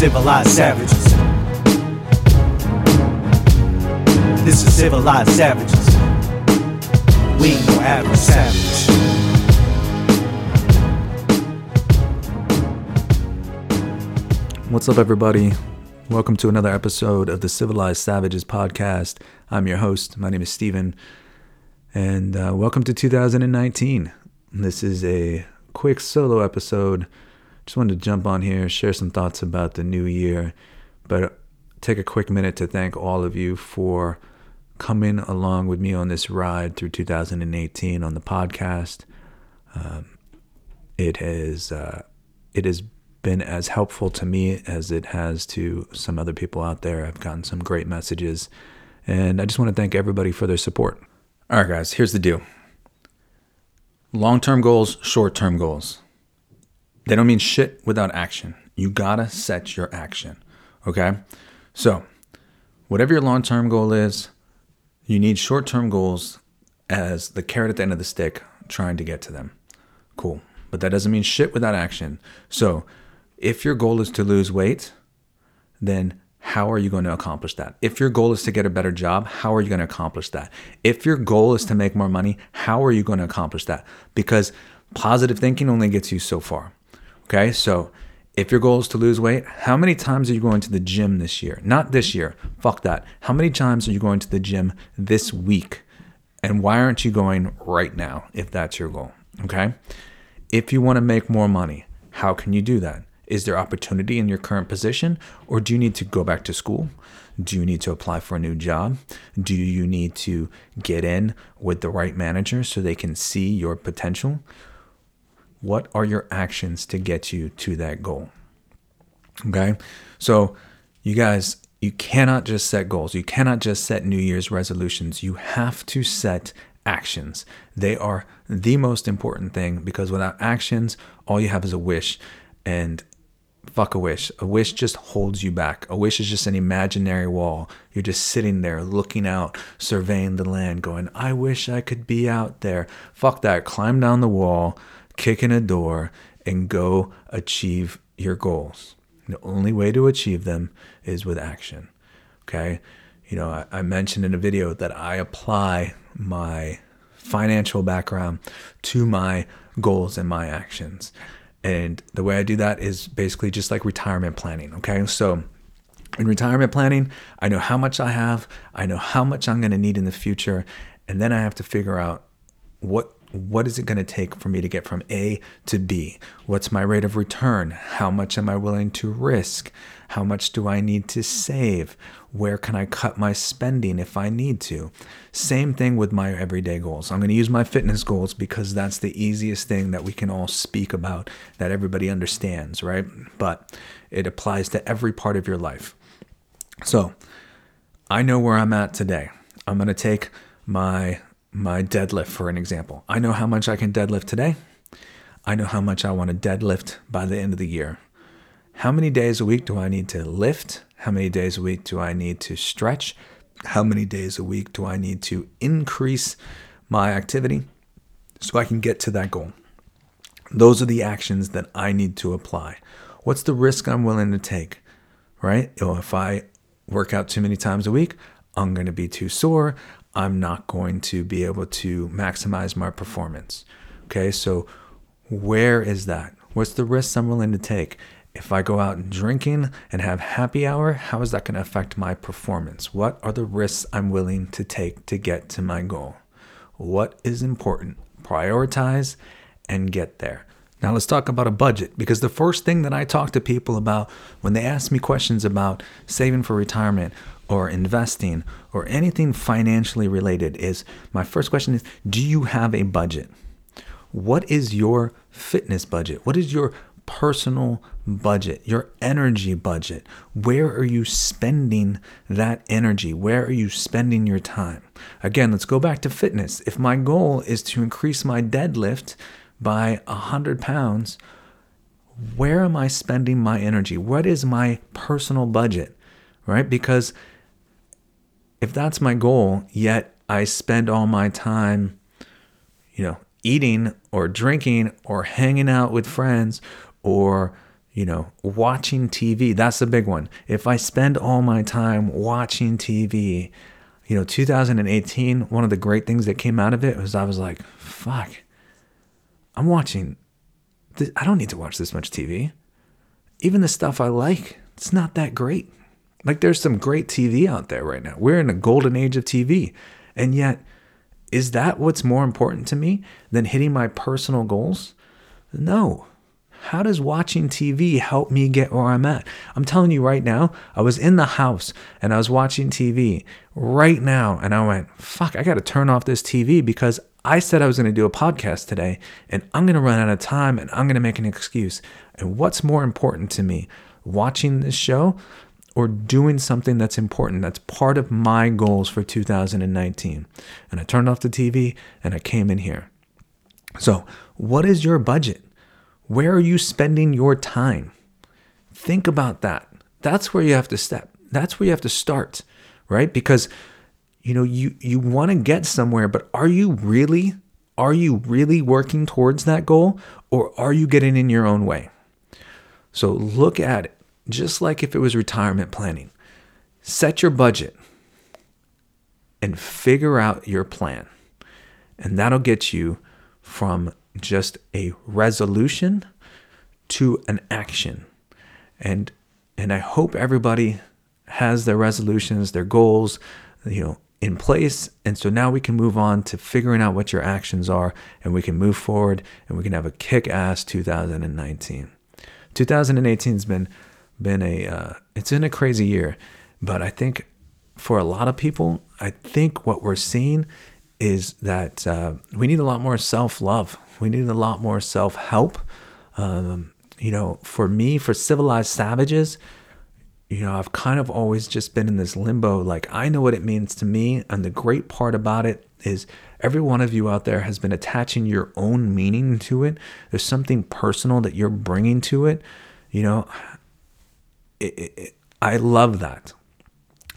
civilized savages. This is civilized savages. We ain't no average savage. What's up, everybody? Welcome to another episode of the Civilized Savages podcast. I'm your host. My name is Steven, and uh, welcome to 2019. This is a quick solo episode. Just wanted to jump on here, share some thoughts about the new year, but take a quick minute to thank all of you for coming along with me on this ride through 2018 on the podcast. Um, it has uh, it has been as helpful to me as it has to some other people out there. I've gotten some great messages, and I just want to thank everybody for their support. All right, guys, here's the deal long term goals, short term goals. They don't mean shit without action. You gotta set your action, okay? So, whatever your long term goal is, you need short term goals as the carrot at the end of the stick trying to get to them. Cool. But that doesn't mean shit without action. So, if your goal is to lose weight, then how are you going to accomplish that? If your goal is to get a better job, how are you going to accomplish that? If your goal is to make more money, how are you going to accomplish that? Because positive thinking only gets you so far. Okay, so if your goal is to lose weight, how many times are you going to the gym this year? Not this year, fuck that. How many times are you going to the gym this week? And why aren't you going right now if that's your goal? Okay, if you want to make more money, how can you do that? Is there opportunity in your current position, or do you need to go back to school? Do you need to apply for a new job? Do you need to get in with the right manager so they can see your potential? What are your actions to get you to that goal? Okay. So, you guys, you cannot just set goals. You cannot just set New Year's resolutions. You have to set actions. They are the most important thing because without actions, all you have is a wish. And fuck a wish. A wish just holds you back. A wish is just an imaginary wall. You're just sitting there looking out, surveying the land, going, I wish I could be out there. Fuck that. Climb down the wall, kick in a door, and go achieve your goals. The only way to achieve them is with action. Okay. You know, I, I mentioned in a video that I apply my financial background to my goals and my actions. And the way I do that is basically just like retirement planning. Okay. So in retirement planning, I know how much I have, I know how much I'm going to need in the future. And then I have to figure out what what is it going to take for me to get from A to B? What's my rate of return? How much am I willing to risk? How much do I need to save? Where can I cut my spending if I need to? Same thing with my everyday goals. I'm going to use my fitness goals because that's the easiest thing that we can all speak about that everybody understands, right? But it applies to every part of your life. So I know where I'm at today. I'm going to take my my deadlift for an example. I know how much I can deadlift today. I know how much I want to deadlift by the end of the year. How many days a week do I need to lift? How many days a week do I need to stretch? How many days a week do I need to increase my activity so I can get to that goal? Those are the actions that I need to apply. What's the risk I'm willing to take? Right? If I work out too many times a week, I'm going to be too sore. I'm not going to be able to maximize my performance. Okay, so where is that? What's the risk I'm willing to take? If I go out drinking and have happy hour, how is that going to affect my performance? What are the risks I'm willing to take to get to my goal? What is important? Prioritize and get there. Now let's talk about a budget because the first thing that I talk to people about when they ask me questions about saving for retirement or investing or anything financially related is my first question is do you have a budget? What is your fitness budget? What is your personal budget, your energy budget? Where are you spending that energy? Where are you spending your time? Again, let's go back to fitness. If my goal is to increase my deadlift by 100 pounds, where am I spending my energy? What is my personal budget? Right? Because if that's my goal, yet I spend all my time, you know, eating or drinking or hanging out with friends or, you know, watching TV. That's the big one. If I spend all my time watching TV, you know, 2018, one of the great things that came out of it was I was like, fuck, I'm watching, this, I don't need to watch this much TV. Even the stuff I like, it's not that great. Like there's some great TV out there right now. We're in a golden age of TV. And yet, is that what's more important to me than hitting my personal goals? No. How does watching TV help me get where I'm at? I'm telling you right now, I was in the house and I was watching TV right now and I went, fuck, I got to turn off this TV because I said I was going to do a podcast today and I'm going to run out of time and I'm going to make an excuse. And what's more important to me, watching this show or doing something that's important that's part of my goals for 2019. And I turned off the TV and I came in here. So, what is your budget? Where are you spending your time? Think about that. That's where you have to step. That's where you have to start, right? Because you know, you you want to get somewhere, but are you really are you really working towards that goal or are you getting in your own way? So look at it just like if it was retirement planning. Set your budget and figure out your plan. And that'll get you from just a resolution to an action. And and I hope everybody has their resolutions, their goals, you know, in place. And so now we can move on to figuring out what your actions are and we can move forward and we can have a kick ass 2019. 2018 has been been a uh, it's been a crazy year, but I think for a lot of people, I think what we're seeing is that uh, we need a lot more self love. We need a lot more self help. Um, you know, for me, for civilized savages, you know, I've kind of always just been in this limbo. Like, I know what it means to me. And the great part about it is every one of you out there has been attaching your own meaning to it. There's something personal that you're bringing to it. You know, it, it, I love that.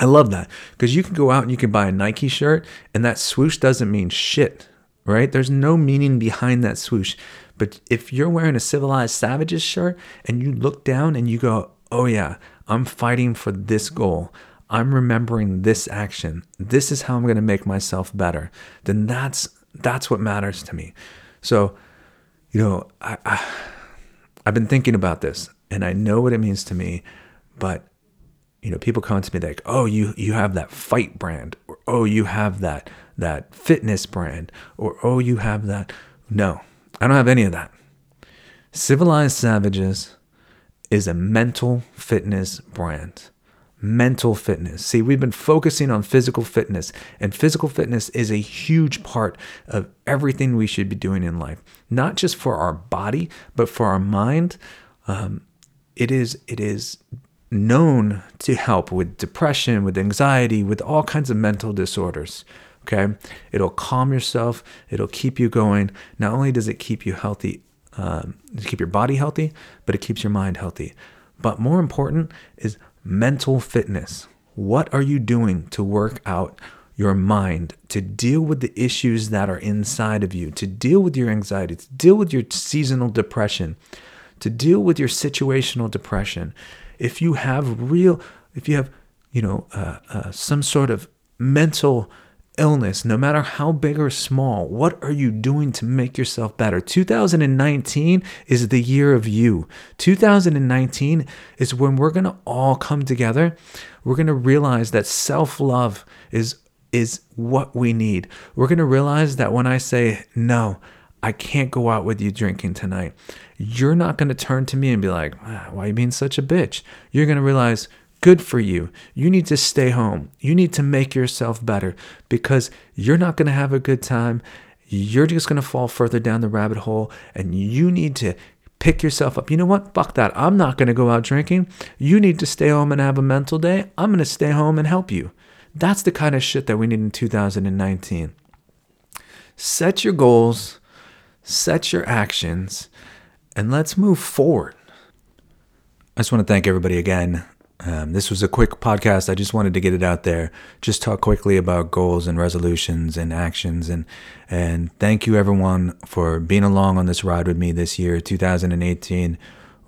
I love that because you can go out and you can buy a Nike shirt and that swoosh doesn't mean shit, right? There's no meaning behind that swoosh. But if you're wearing a civilized savages shirt and you look down and you go, oh yeah, I'm fighting for this goal. I'm remembering this action. This is how I'm going to make myself better. Then that's that's what matters to me. So, you know, I, I I've been thinking about this and I know what it means to me but you know, people come to me like, "Oh, you you have that fight brand," or "Oh, you have that that fitness brand," or "Oh, you have that." No, I don't have any of that. Civilized Savages is a mental fitness brand. Mental fitness. See, we've been focusing on physical fitness, and physical fitness is a huge part of everything we should be doing in life, not just for our body, but for our mind. Um, it is it is known to help with depression, with anxiety, with all kinds of mental disorders. Okay. It'll calm yourself, it'll keep you going. Not only does it keep you healthy, um, keep your body healthy, but it keeps your mind healthy. But more important is mental fitness. What are you doing to work out your mind, to deal with the issues that are inside of you, to deal with your anxiety, to deal with your seasonal depression, to deal with your situational depression? If you have real, if you have, you know, uh, uh, some sort of mental illness, no matter how big or small, what are you doing to make yourself better? 2019 is the year of you. 2019 is when we're going to all come together. We're going to realize that self-love is is what we need. We're going to realize that when I say no, I can't go out with you drinking tonight. You're not going to turn to me and be like, ah, why are you being such a bitch? You're going to realize, good for you. You need to stay home. You need to make yourself better because you're not going to have a good time. You're just going to fall further down the rabbit hole and you need to pick yourself up. You know what? Fuck that. I'm not going to go out drinking. You need to stay home and have a mental day. I'm going to stay home and help you. That's the kind of shit that we need in 2019. Set your goals set your actions, and let's move forward. I just want to thank everybody again. Um, this was a quick podcast. I just wanted to get it out there. Just talk quickly about goals and resolutions and actions. And and thank you everyone for being along on this ride with me this year, 2018.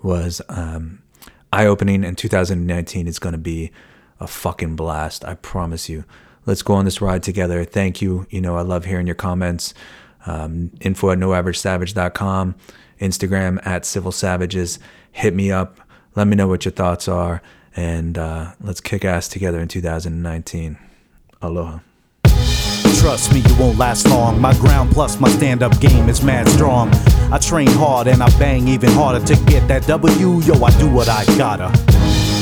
was um, eye opening, and 2019 is going to be a fucking blast. I promise you. Let's go on this ride together. Thank you. You know, I love hearing your comments. Um, info at noaveragesavage.com, Instagram at civil savages. Hit me up. Let me know what your thoughts are. And uh, let's kick ass together in 2019. Aloha. Trust me, you won't last long. My ground plus my stand up game is mad strong. I train hard and I bang even harder to get that W. Yo, I do what I gotta.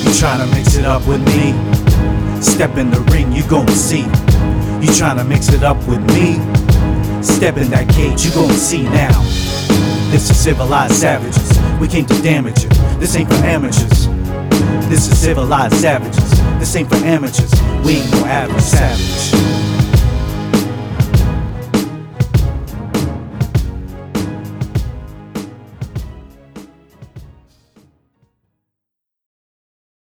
You tryna mix it up with me? Step in the ring, you gon' see. You tryna mix it up with me? Step in that cage, you gon' see now. This is civilized savages. We came to damage you. This ain't for amateurs. This is civilized savages. This ain't for amateurs. We ain't no average savage.